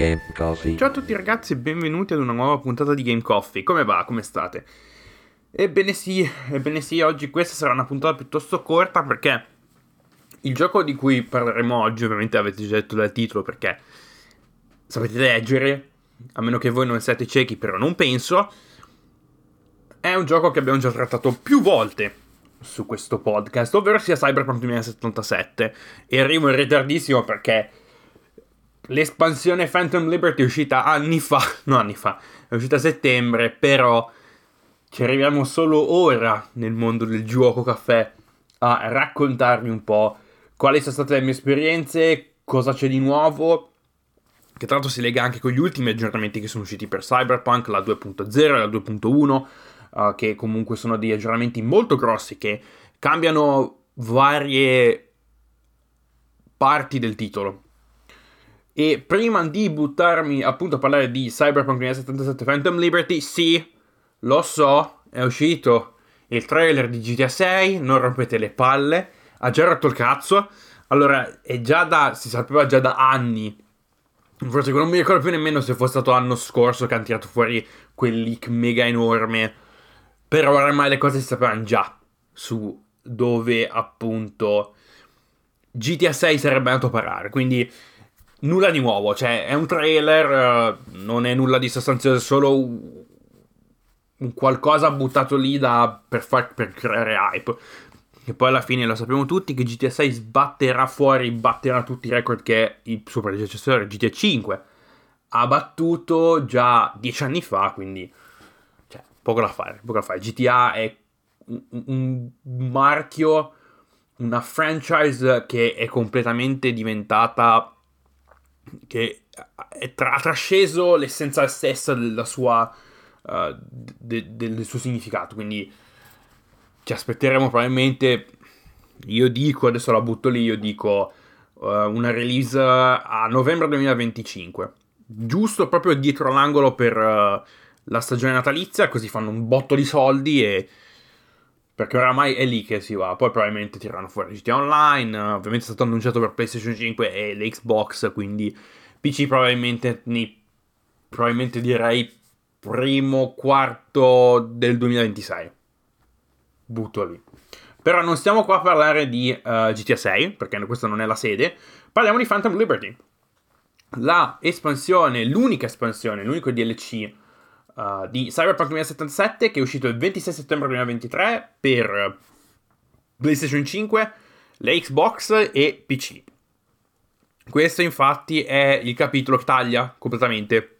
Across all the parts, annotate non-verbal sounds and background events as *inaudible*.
Game Coffee. Ciao a tutti ragazzi e benvenuti ad una nuova puntata di Game Coffee. Come va? Come state? Ebbene sì, ebbene sì, oggi questa sarà una puntata piuttosto corta perché il gioco di cui parleremo oggi, ovviamente avete già detto dal titolo perché sapete leggere, a meno che voi non siate ciechi, però non penso, è un gioco che abbiamo già trattato più volte su questo podcast, ovvero sia Cyberpunk 2077. E arrivo in ritardissimo perché l'espansione Phantom Liberty è uscita anni fa, *laughs* no anni fa, è uscita a settembre, però ci arriviamo solo ora nel mondo del gioco caffè a raccontarvi un po' quali sono state le mie esperienze, cosa c'è di nuovo, che tra l'altro si lega anche con gli ultimi aggiornamenti che sono usciti per Cyberpunk, la 2.0 e la 2.1, uh, che comunque sono degli aggiornamenti molto grossi che cambiano varie parti del titolo. E prima di buttarmi appunto a parlare di Cyberpunk 2077 Phantom Liberty, sì, lo so, è uscito il trailer di GTA 6, non rompete le palle, ha già rotto il cazzo. Allora, è già da, si sapeva già da anni. Forse non mi ricordo più nemmeno se fosse stato l'anno scorso che hanno tirato fuori quel leak mega enorme. Però ormai le cose si sapevano già su dove appunto GTA 6 sarebbe andato a parare. Quindi nulla di nuovo, cioè è un trailer, uh, non è nulla di sostanzioso, è solo un qualcosa buttato lì da, per, far, per creare hype. E poi alla fine lo sappiamo tutti che GTA 6 sbatterà fuori, batterà tutti i record che il suo predecessore GTA 5 ha battuto già dieci anni fa, quindi cioè, poco da fare, poco da fare. GTA è un, un marchio, una franchise che è completamente diventata che ha trasceso l'essenza stessa della sua, uh, de- del suo significato. Quindi ci aspetteremo probabilmente. Io dico, adesso la butto lì, io dico uh, una release a novembre 2025. Giusto proprio dietro l'angolo per uh, la stagione natalizia, così fanno un botto di soldi e perché oramai è lì che si va. Poi probabilmente tirano fuori GTA Online. Ovviamente è stato annunciato per PlayStation 5 e l'Xbox. Quindi PC probabilmente, nei, probabilmente direi primo quarto del 2026. Butto lì. Però non stiamo qua a parlare di uh, GTA 6, perché questa non è la sede. Parliamo di Phantom Liberty. La espansione, l'unica espansione, l'unico DLC uh, di Cyberpunk 2077 che è uscito il 26 settembre 2023 per PlayStation 5, la Xbox e PC. Questo infatti è il capitolo che taglia completamente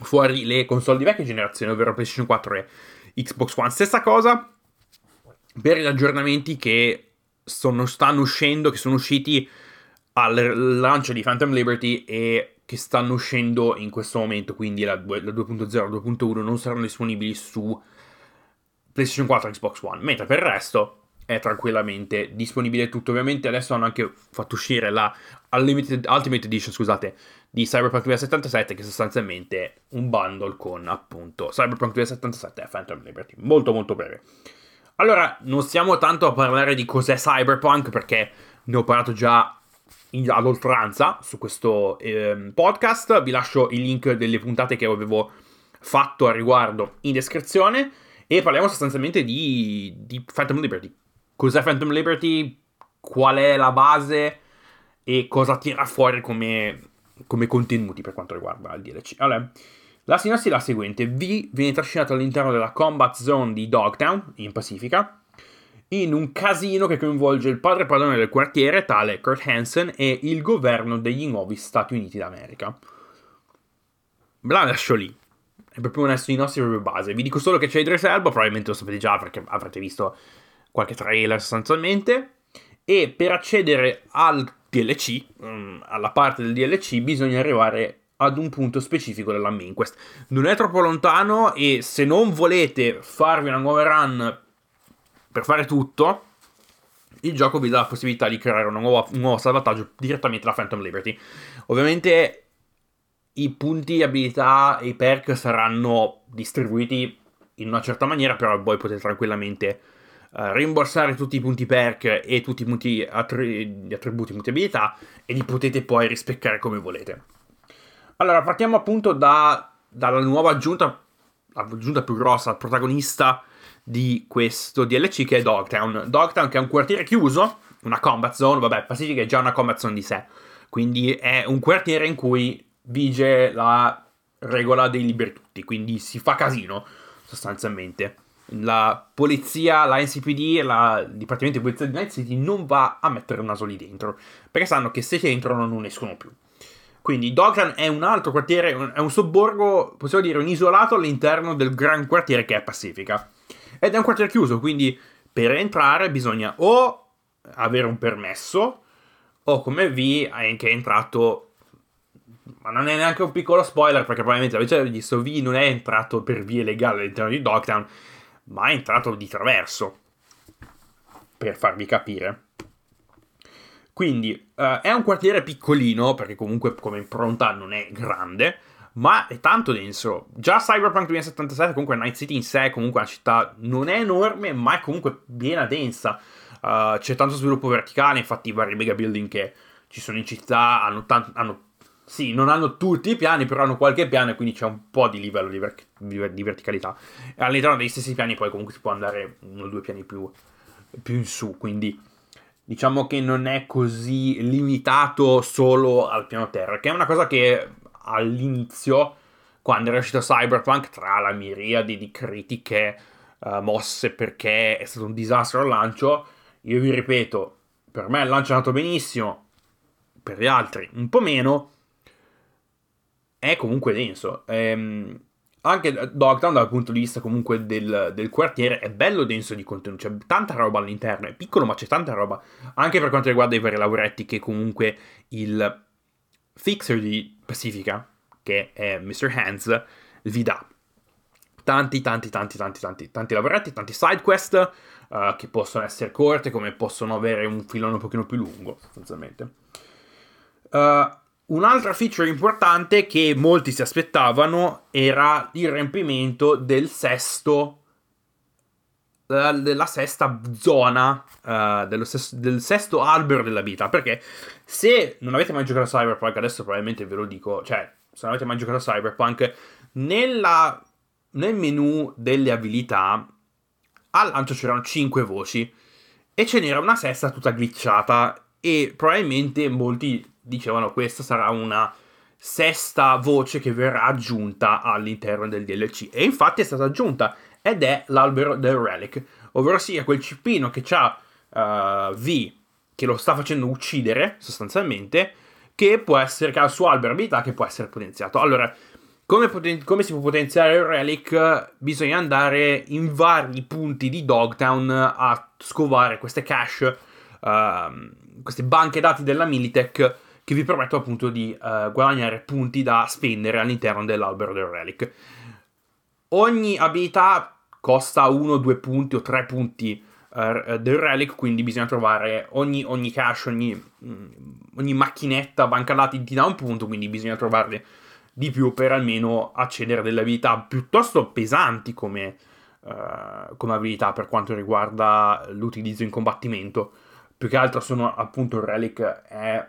fuori le console di vecchia generazione, ovvero PlayStation 4 e Xbox One. Stessa cosa per gli aggiornamenti che sono, stanno uscendo, che sono usciti al lancio di Phantom Liberty e che stanno uscendo in questo momento, quindi la, la 2.0 e la 2.1 non saranno disponibili su PlayStation 4 e Xbox One, mentre per il resto è tranquillamente disponibile tutto. Ovviamente adesso hanno anche fatto uscire la Unlimited, Ultimate Edition, scusate, di Cyberpunk 2077 che è sostanzialmente un bundle con appunto Cyberpunk 2077 e Phantom Liberty, molto molto breve. Allora, non stiamo tanto a parlare di cos'è Cyberpunk perché ne ho parlato già ad oltranza su questo eh, podcast. Vi lascio il link delle puntate che avevo fatto a riguardo in descrizione. E parliamo sostanzialmente di, di Phantom Liberty. Cos'è Phantom Liberty? Qual è la base? E cosa tira fuori come, come contenuti per quanto riguarda il DLC. Allora, la sinossi è la seguente. V viene trascinato all'interno della combat zone di Dogtown, in Pacifica, in un casino che coinvolge il padre padrone del quartiere, tale Kurt Hansen, e il governo degli nuovi Stati Uniti d'America. Me la lascio lì. È proprio una i nostri proprio base. Vi dico solo che c'è Idris Elba, probabilmente lo sapete già perché avrete visto qualche trailer sostanzialmente. E per accedere al DLC, mm, alla parte del DLC, bisogna arrivare ad un punto specifico della main quest. Non è troppo lontano e se non volete farvi una nuova run per fare tutto, il gioco vi dà la possibilità di creare nuova, un nuovo salvataggio direttamente da Phantom Liberty. Ovviamente i punti abilità e i perk saranno distribuiti in una certa maniera, però voi potete tranquillamente uh, rimborsare tutti i punti perk e tutti i punti attri- attributi, punti abilità e li potete poi rispeccare come volete. Allora, partiamo appunto da, dalla nuova aggiunta, l'aggiunta più grossa, il protagonista di questo DLC che è Dogtown. Dogtown che è un quartiere chiuso, una combat zone, vabbè, Pacific è già una combat zone di sé, quindi è un quartiere in cui vige la regola dei liberi tutti, quindi si fa casino sostanzialmente. La polizia, la NCPD, la, il Dipartimento di Polizia di Night City non va a mettere il naso lì dentro, perché sanno che se ci entrano non escono più. Quindi Dogtown è un altro quartiere, è un sobborgo, possiamo dire un isolato all'interno del gran quartiere che è Pacifica. Ed è un quartiere chiuso, quindi per entrare bisogna o avere un permesso o come V che è entrato ma non è neanche un piccolo spoiler perché probabilmente avete visto V non è entrato per vie legali all'interno di Dogtown ma è entrato di traverso per farvi capire. Quindi uh, è un quartiere piccolino perché comunque come impronta non è grande ma è tanto denso. Già Cyberpunk 2077, comunque Night City in sé, comunque una città non è enorme, ma è comunque piena densa. Uh, c'è tanto sviluppo verticale, infatti i vari mega building che ci sono in città hanno, tanto, hanno sì, non hanno tutti i piani, però hanno qualche piano e quindi c'è un po' di livello di, ver- di verticalità. All'interno degli stessi piani poi comunque si può andare uno o due piani più, più in su, quindi diciamo che non è così limitato solo al piano terra, che è una cosa che all'inizio, quando era uscito Cyberpunk, tra la miriade di critiche uh, mosse perché è stato un disastro al lancio, io vi ripeto, per me il lancio è andato benissimo, per gli altri un po' meno, è comunque denso. Ehm, anche Dogtown dal punto di vista comunque del, del, quartiere è bello denso di contenuto, c'è tanta roba all'interno, è piccolo ma c'è tanta roba, anche per quanto riguarda i vari lavoretti che comunque il fixer di Pacifica, che è Mr. Hands, vi dà. Tanti, tanti, tanti, tanti, tanti, tanti lavoretti, tanti side quest uh, che possono essere corte, come possono avere un filone un pochino più lungo, sostanzialmente. Uh, Un'altra feature importante che molti si aspettavano era il riempimento del sesto della sesta zona uh, sesto, del sesto albero della vita. Perché se non avete mai giocato a Cyberpunk adesso probabilmente ve lo dico cioè se non avete mai giocato a Cyberpunk nella, nel menu delle abilità al lancio c'erano 5 voci e ce n'era una sesta tutta glitchata e probabilmente molti dicevano questa sarà una sesta voce che verrà aggiunta all'interno del DLC e infatti è stata aggiunta ed è l'albero del relic ovvero sia quel cippino che ha uh, V che lo sta facendo uccidere sostanzialmente che può essere che ha il suo albero abilità che può essere potenziato allora come, poten- come, si può potenziare il relic bisogna andare in vari punti di Dogtown a scovare queste cache uh, queste banche dati della Militech che vi permettono appunto di uh, guadagnare punti da spendere all'interno dell'albero del relic. Ogni abilità costa 1, 2 punti o 3 punti uh, del relic, quindi bisogna trovare ogni, ogni cache, ogni, mm, ogni macchinetta banca dati ti dà un punto, quindi bisogna trovarle di più per almeno accedere a delle abilità piuttosto pesanti come, uh, come abilità per quanto riguarda l'utilizzo in combattimento. Più che altro sono appunto il relic è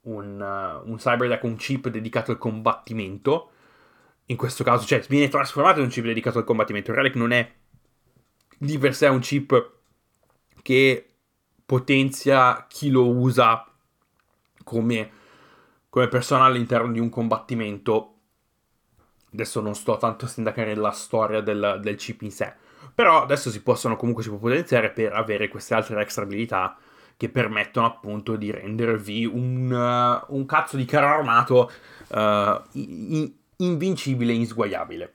un, uh, un cyberdeck, un chip dedicato al combattimento. In questo caso, cioè, viene trasformato in un chip dedicato al combattimento. Il Relic non è di per sé un chip che potenzia chi lo usa come, come persona all'interno di un combattimento. Adesso non sto tanto a sindacare la storia del, del chip in sé. Però adesso si possono comunque si può potenziare per avere queste altre extra abilità che permettono appunto di rendervi un, uh, un cazzo di carro armato uh, in, invincibile e insguaiabile.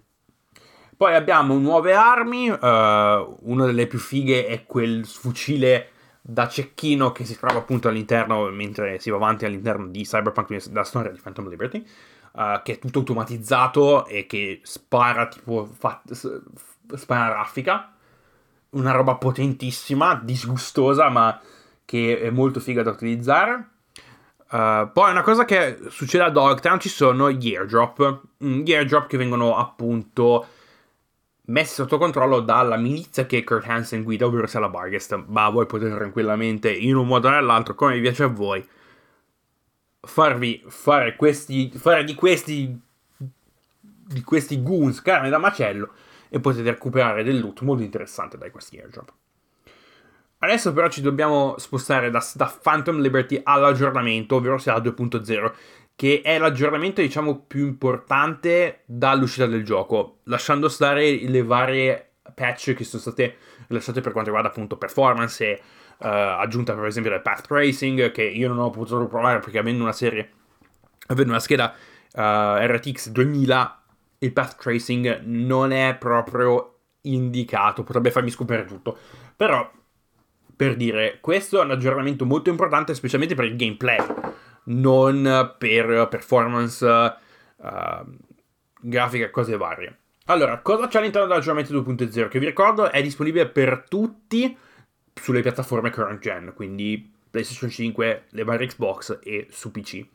Poi abbiamo nuove armi, uh, una delle più fighe è quel fucile da cecchino che si trova appunto all'interno, mentre si va avanti all'interno di Cyberpunk, la storia di Phantom Liberty, uh, che è tutto automatizzato e che spara tipo, fa, spara raffica, una roba potentissima, disgustosa, ma che è molto figa da utilizzare. Uh, poi una cosa che succede a Dogtown ci sono gli airdrop, mm, gli airdrop che vengono appunto messi sotto controllo dalla milizia che Kurt Hansen guida, ovvero la Bargest, ma voi potete tranquillamente in un modo o nell'altro, come vi piace a voi, farvi fare questi, fare di questi, di questi goons carne da macello e potete recuperare del loot molto interessante da questi airdrop. Adesso però ci dobbiamo spostare da, da Phantom Liberty all'aggiornamento, ovvero sia la 2.0, che è l'aggiornamento diciamo più importante dall'uscita del gioco, lasciando stare le varie patch che sono state lasciate per quanto riguarda appunto performance e uh, aggiunta per esempio del path tracing che io non ho potuto provare perché avendo una serie avendo una scheda uh, RTX 2000 il path tracing non è proprio indicato potrebbe farmi scoprire tutto. Però per dire questo è un aggiornamento molto importante specialmente per il gameplay non per performance uh, grafica e cose varie allora, cosa c'è all'interno dell'aggiornamento 2.0? Che vi ricordo è disponibile per tutti sulle piattaforme current gen, quindi PlayStation 5, le varie Xbox e su PC.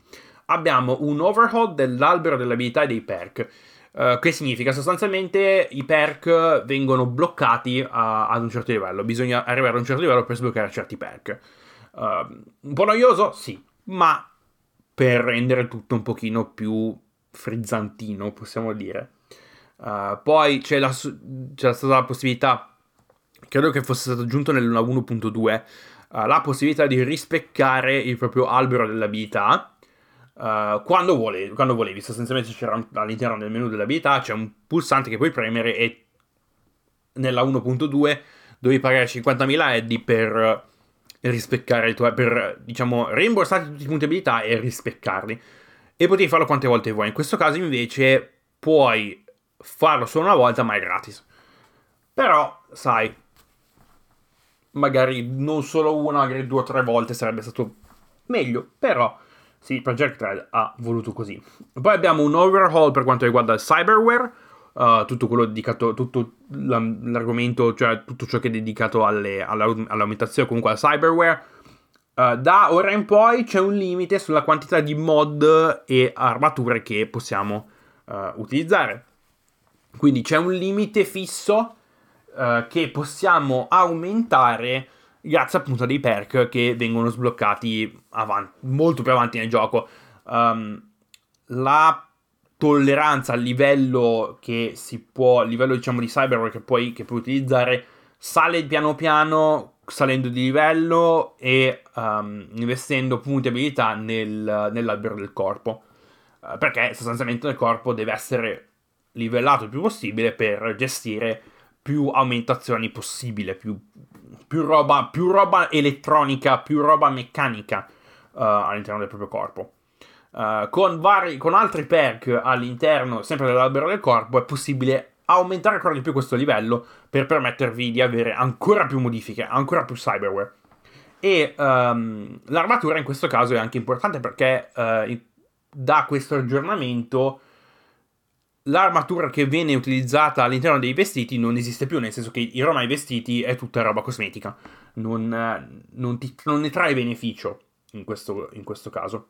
Abbiamo un overhaul dell'albero delle abilità e dei perk. Uh, che significa sostanzialmente i perk vengono bloccati uh, ad un certo livello. Bisogna arrivare a un certo livello per sbloccare certi perk. Uh, un po' noioso? Sì, ma per rendere tutto un pochino più frizzantino, possiamo dire. Uh, poi c'è, la, c'è stata la possibilità credo che fosse stato aggiunto nella 1.2, uh, la possibilità di rispeccare il proprio albero dell'abilità uh, quando, volevi, quando volevi. Sostanzialmente c'era all'interno del menu dell'abilità c'è un pulsante che puoi premere e nella 1.2 dovevi pagare 50.000 eddi per rispeccare il tuo, per diciamo rimborsarti tutti i punti abilità e rispeccarli. E potevi farlo quante volte vuoi. In questo caso invece puoi farlo solo una volta, ma è gratis. Però, sai, magari non solo una, magari due o tre volte sarebbe stato meglio, però sì, Project Red ha voluto così. Poi abbiamo un overhaul per quanto riguarda il cyberware, uh, tutto quello dedicato, tutto l'argomento, cioè tutto ciò che è dedicato alle, all'aumentazione, comunque al cyberware. Uh, da ora in poi c'è un limite sulla quantità di mod e armature che possiamo uh, utilizzare. Quindi c'è un limite fisso uh, che possiamo aumentare grazie appunto a dei perk che vengono sbloccati avanti, molto più avanti nel gioco. Um, la tolleranza al livello che si può, a livello diciamo di cyberware che puoi, che puoi utilizzare, sale piano piano salendo di livello e um, investendo punti abilità nel, nell'albero del corpo. Uh, perché sostanzialmente il corpo deve essere livellato il più possibile per gestire più aumentazioni possibile, più, più, roba, più roba, elettronica, più roba meccanica uh, all'interno del proprio corpo. Uh, con, vari, con altri perk all'interno, sempre dell'albero del corpo, è possibile aumentare ancora di più questo livello per permettervi di avere ancora più modifiche, ancora più cyberware. E um, l'armatura in questo caso è anche importante perché uh, da questo aggiornamento l'armatura che viene utilizzata all'interno dei vestiti non esiste più, nel senso che i ormai vestiti è tutta roba cosmetica, non, non, ti, non ne trae beneficio in questo, in questo, caso.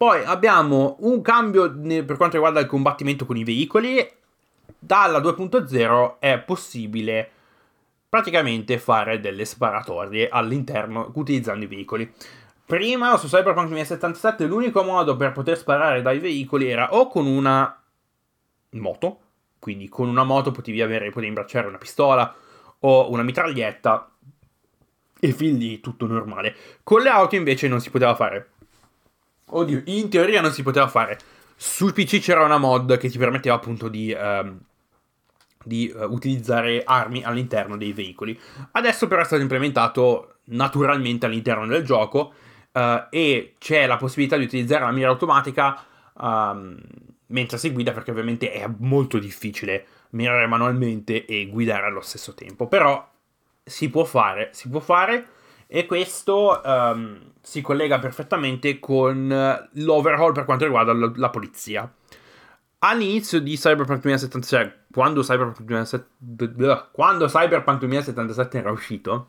Poi abbiamo un cambio per quanto riguarda il combattimento con i veicoli. Dalla 2.0 è possibile praticamente fare delle sparatorie all'interno utilizzando i veicoli. Prima su Cyberpunk 2077 l'unico modo per poter sparare dai veicoli era o con una moto, quindi con una moto potevi, avere, potevi imbracciare una pistola o una mitraglietta e fin lì tutto normale. Con le auto invece non si poteva fare. Oddio, in teoria non si poteva fare. Sul PC c'era una mod che ti permetteva appunto di, um, di uh, utilizzare armi all'interno dei veicoli. Adesso però è stato implementato naturalmente all'interno del gioco uh, e c'è la possibilità di utilizzare la mira automatica um, mentre si guida perché ovviamente è molto difficile mirare manualmente e guidare allo stesso tempo. Però si può fare, si può fare e questo um, si collega perfettamente con l'overhaul per quanto riguarda la, la polizia. All'inizio di Cyberpunk 2077, quando Cyberpunk 2077, quando Cyberpunk 2077 era uscito,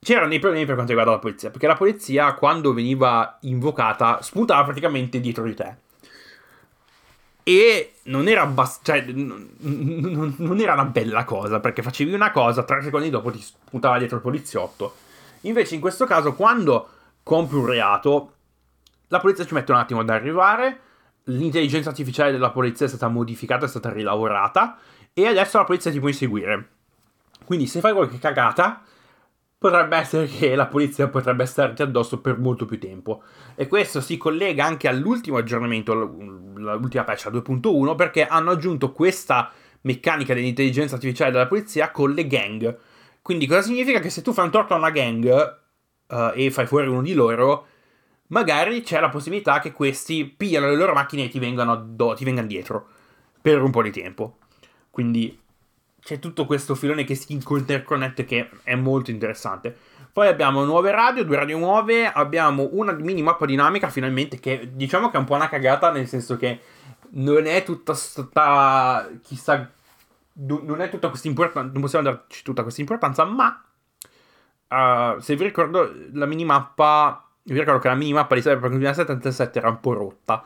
c'erano dei problemi per quanto riguarda la polizia, perché la polizia quando veniva invocata spuntava praticamente dietro di te. E non era, abbast- cioè, n- n- non era una bella cosa, perché facevi una cosa, tre secondi dopo ti spuntava dietro il poliziotto. Invece in questo caso, quando compri un reato, la polizia ci mette un attimo ad arrivare, l'intelligenza artificiale della polizia è stata modificata, è stata rilavorata e adesso la polizia ti può inseguire. Quindi se fai qualche cagata, potrebbe essere che la polizia potrebbe starti addosso per molto più tempo. E questo si collega anche all'ultimo aggiornamento, l'ultima patch 2.1, perché hanno aggiunto questa meccanica dell'intelligenza artificiale della polizia con le gang. Quindi cosa significa? Che se tu fai un torto a una gang uh, e fai fuori uno di loro, magari c'è la possibilità che questi pigliano le loro macchine e ti vengano, ti vengano dietro per un po' di tempo. Quindi c'è tutto questo filone che si interconnette che è molto interessante. Poi abbiamo nuove radio, due radio nuove, abbiamo una minimappa dinamica finalmente che diciamo che è un po' una cagata nel senso che non è tutta sta chissà non è tutta questa importanza, non possiamo darci tutta questa importanza, ma uh, se vi ricordo la minimappa vi ricordo che la minimappa di Cyberpunk 2077 era un po' rotta,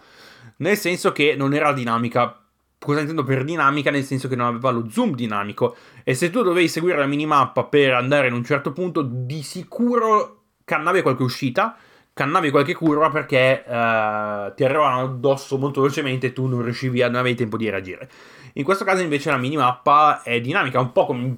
nel senso che non era dinamica. Cosa intendo per dinamica? Nel senso che non aveva lo zoom dinamico. E se tu dovevi seguire la minimappa per andare in un certo punto, di sicuro cannavi qualche uscita, cannavi qualche curva perché uh, ti arrivavano addosso molto velocemente e tu non riuscivi a, non avevi tempo di reagire. In questo caso invece la minimappa è dinamica, un po' come...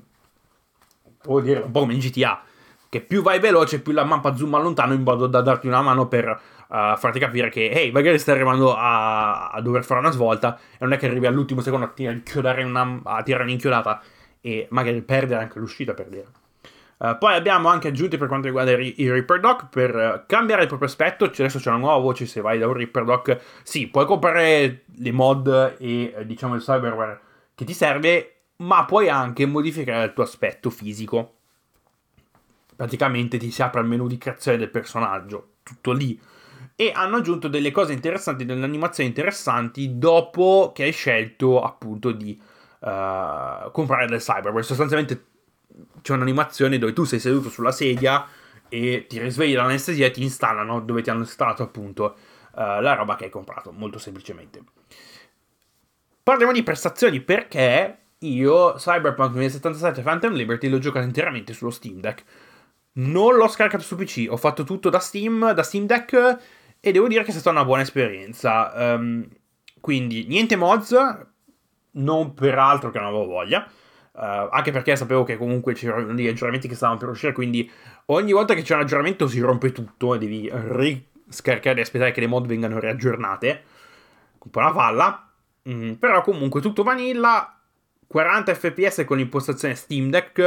Dire, un po' come in GTA che più vai veloce, più la mappa zooma lontano in modo da darti una mano per uh, farti capire che, hey, magari stai arrivando a, a, dover fare una svolta e non è che arrivi all'ultimo secondo a, tirare una, a tirare un'inchiodata e magari perdere anche l'uscita, per dire. Uh, poi abbiamo anche aggiunti per quanto riguarda i, i Reaper Dock per uh, cambiare il proprio aspetto. Adesso c'è una nuova voce se vai da un Reaper Dock. Sì, puoi comprare le mod e diciamo il cyberware che ti serve, ma puoi anche modificare il tuo aspetto fisico praticamente ti si apre il menu di creazione del personaggio, tutto lì. E hanno aggiunto delle cose interessanti, delle animazioni interessanti dopo che hai scelto appunto di uh, comprare del cyberware. Sostanzialmente c'è un'animazione dove tu sei seduto sulla sedia e ti risvegli dall'anestesia e ti installano dove ti hanno installato appunto uh, la roba che hai comprato, molto semplicemente. Parliamo di prestazioni perché io Cyberpunk 2077 Phantom Liberty l'ho giocato interamente sullo Steam Deck non l'ho scaricato su PC, ho fatto tutto da Steam, da Steam Deck e devo dire che è stata una buona esperienza. Um, quindi niente mods, non per altro che non avevo voglia. Uh, anche perché sapevo che comunque c'erano degli aggiornamenti che stavano per uscire, quindi ogni volta che c'è un aggiornamento si rompe tutto e devi riscaricare e aspettare che le mod vengano riaggiornate. Un po' una palla. Mm, però comunque tutto vanilla, 40 fps con l'impostazione Steam Deck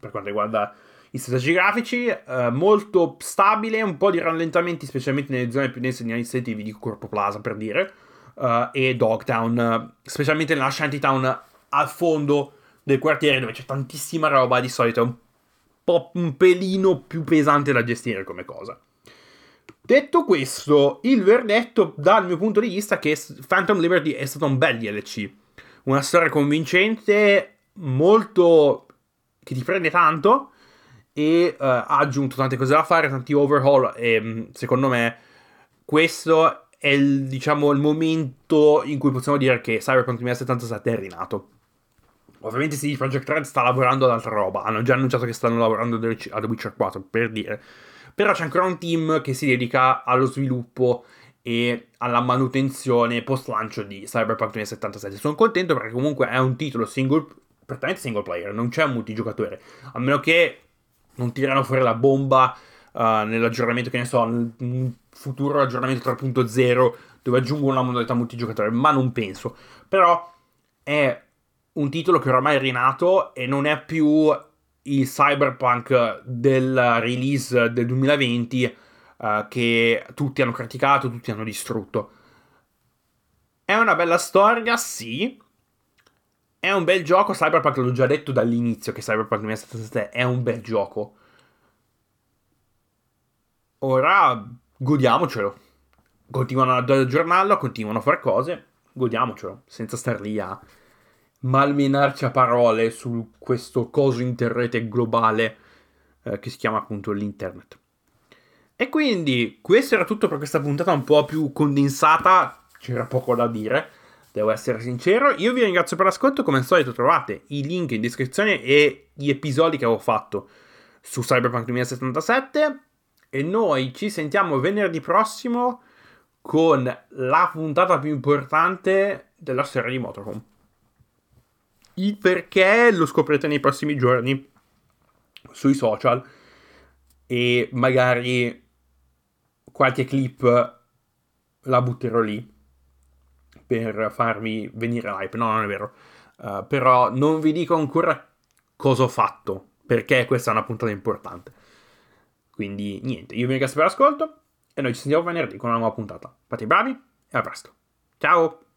per quanto riguarda i strategici grafici, eh, molto stabile, un po' di rallentamenti, specialmente nelle zone più dense di iniziativi di Corpo Plaza, per dire, uh, e Dogtown, specialmente nella Shantytown al fondo del quartiere dove c'è tantissima roba, di solito è un po' un pelino più pesante da gestire come cosa. Detto questo, il verdetto dal mio punto di vista è che Phantom Liberty è stato un bel DLC, una storia convincente, molto che ti prende tanto, e uh, ha aggiunto tante cose da fare, tanti overhaul e mm, secondo me questo è il, diciamo, il momento in cui possiamo dire che Cyberpunk 2077 è rinato. Ovviamente CD Projekt Red sta lavorando ad altra roba, hanno già annunciato che stanno lavorando ad The Witcher 4, per dire. Però c'è ancora un team che si dedica allo sviluppo e alla manutenzione post lancio di Cyberpunk 2077. Sono contento perché comunque è un titolo single, prettamente single player, non c'è un multigiocatore, a meno che non tirano fuori la bomba uh, nell'aggiornamento, che ne so, nel futuro aggiornamento 3.0 dove aggiungono la modalità multigiocatore, ma non penso. Però è un titolo che oramai è rinato e non è più il cyberpunk del release del 2020 uh, che tutti hanno criticato, tutti hanno distrutto. È una bella storia, sì, è un bel gioco, Cyberpunk l'ho già detto dall'inizio che Cyberpunk 2077 è un bel gioco. Ora godiamocelo. Continuano ad aggiornarlo, continuano a fare cose, godiamocelo, senza star lì a malmenarci a parole su questo coso interrete globale eh, che si chiama appunto l'internet. E quindi questo era tutto per questa puntata un po' più condensata, c'era poco da dire devo essere sincero. Io vi ringrazio per l'ascolto, come al solito trovate i link in descrizione e gli episodi che avevo fatto su Cyberpunk 2077 e noi ci sentiamo venerdì prossimo con la puntata più importante della storia di Motorhome. Il perché lo scoprirete nei prossimi giorni sui social e magari qualche clip la butterò lì per farvi venire l'hype. No, non è vero. Uh, però non vi dico ancora cosa ho fatto, perché questa è una puntata importante. Quindi niente, io vi ringrazio per l'ascolto e noi ci sentiamo venerdì con una nuova puntata. Fate i bravi e a presto. Ciao!